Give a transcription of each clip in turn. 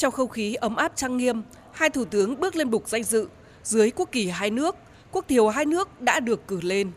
Trong không khí ấm áp trang nghiêm, hai thủ tướng bước lên bục danh dự, dưới quốc kỳ hai nước, quốc thiều hai nước đã được cử lên.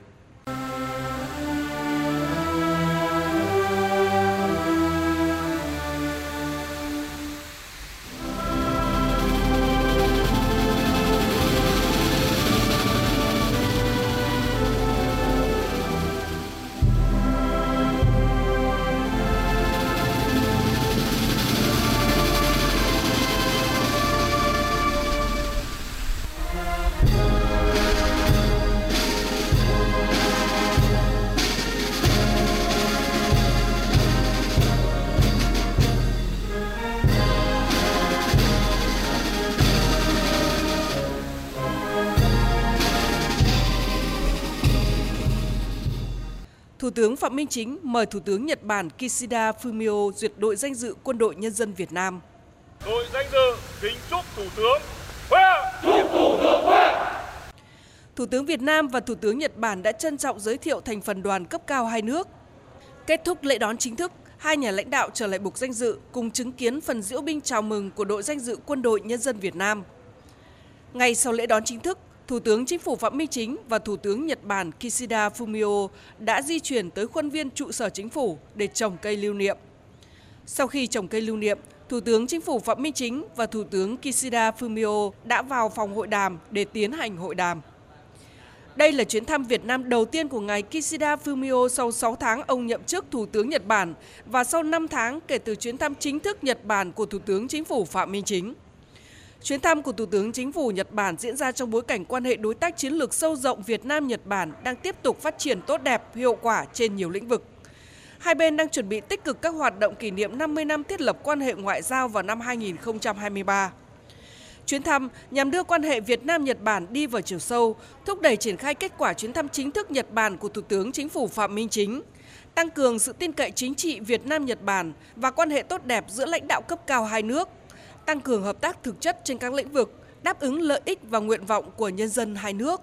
Thủ tướng Phạm Minh Chính mời Thủ tướng Nhật Bản Kishida Fumio duyệt đội danh dự Quân đội Nhân dân Việt Nam. Đội danh dự kính chúc Thủ tướng khỏe. Chúc Thủ tướng khỏe. Thủ tướng Việt Nam và Thủ tướng Nhật Bản đã trân trọng giới thiệu thành phần đoàn cấp cao hai nước. Kết thúc lễ đón chính thức, hai nhà lãnh đạo trở lại bục danh dự cùng chứng kiến phần diễu binh chào mừng của đội danh dự Quân đội Nhân dân Việt Nam. Ngay sau lễ đón chính thức, Thủ tướng Chính phủ Phạm Minh Chính và Thủ tướng Nhật Bản Kishida Fumio đã di chuyển tới khuôn viên trụ sở chính phủ để trồng cây lưu niệm. Sau khi trồng cây lưu niệm, Thủ tướng Chính phủ Phạm Minh Chính và Thủ tướng Kishida Fumio đã vào phòng hội đàm để tiến hành hội đàm. Đây là chuyến thăm Việt Nam đầu tiên của ngài Kishida Fumio sau 6 tháng ông nhậm chức Thủ tướng Nhật Bản và sau 5 tháng kể từ chuyến thăm chính thức Nhật Bản của Thủ tướng Chính phủ Phạm Minh Chính. Chuyến thăm của Thủ tướng Chính phủ Nhật Bản diễn ra trong bối cảnh quan hệ đối tác chiến lược sâu rộng Việt Nam-Nhật Bản đang tiếp tục phát triển tốt đẹp, hiệu quả trên nhiều lĩnh vực. Hai bên đang chuẩn bị tích cực các hoạt động kỷ niệm 50 năm thiết lập quan hệ ngoại giao vào năm 2023. Chuyến thăm nhằm đưa quan hệ Việt Nam-Nhật Bản đi vào chiều sâu, thúc đẩy triển khai kết quả chuyến thăm chính thức Nhật Bản của Thủ tướng Chính phủ Phạm Minh Chính, tăng cường sự tin cậy chính trị Việt Nam-Nhật Bản và quan hệ tốt đẹp giữa lãnh đạo cấp cao hai nước – tăng cường hợp tác thực chất trên các lĩnh vực, đáp ứng lợi ích và nguyện vọng của nhân dân hai nước.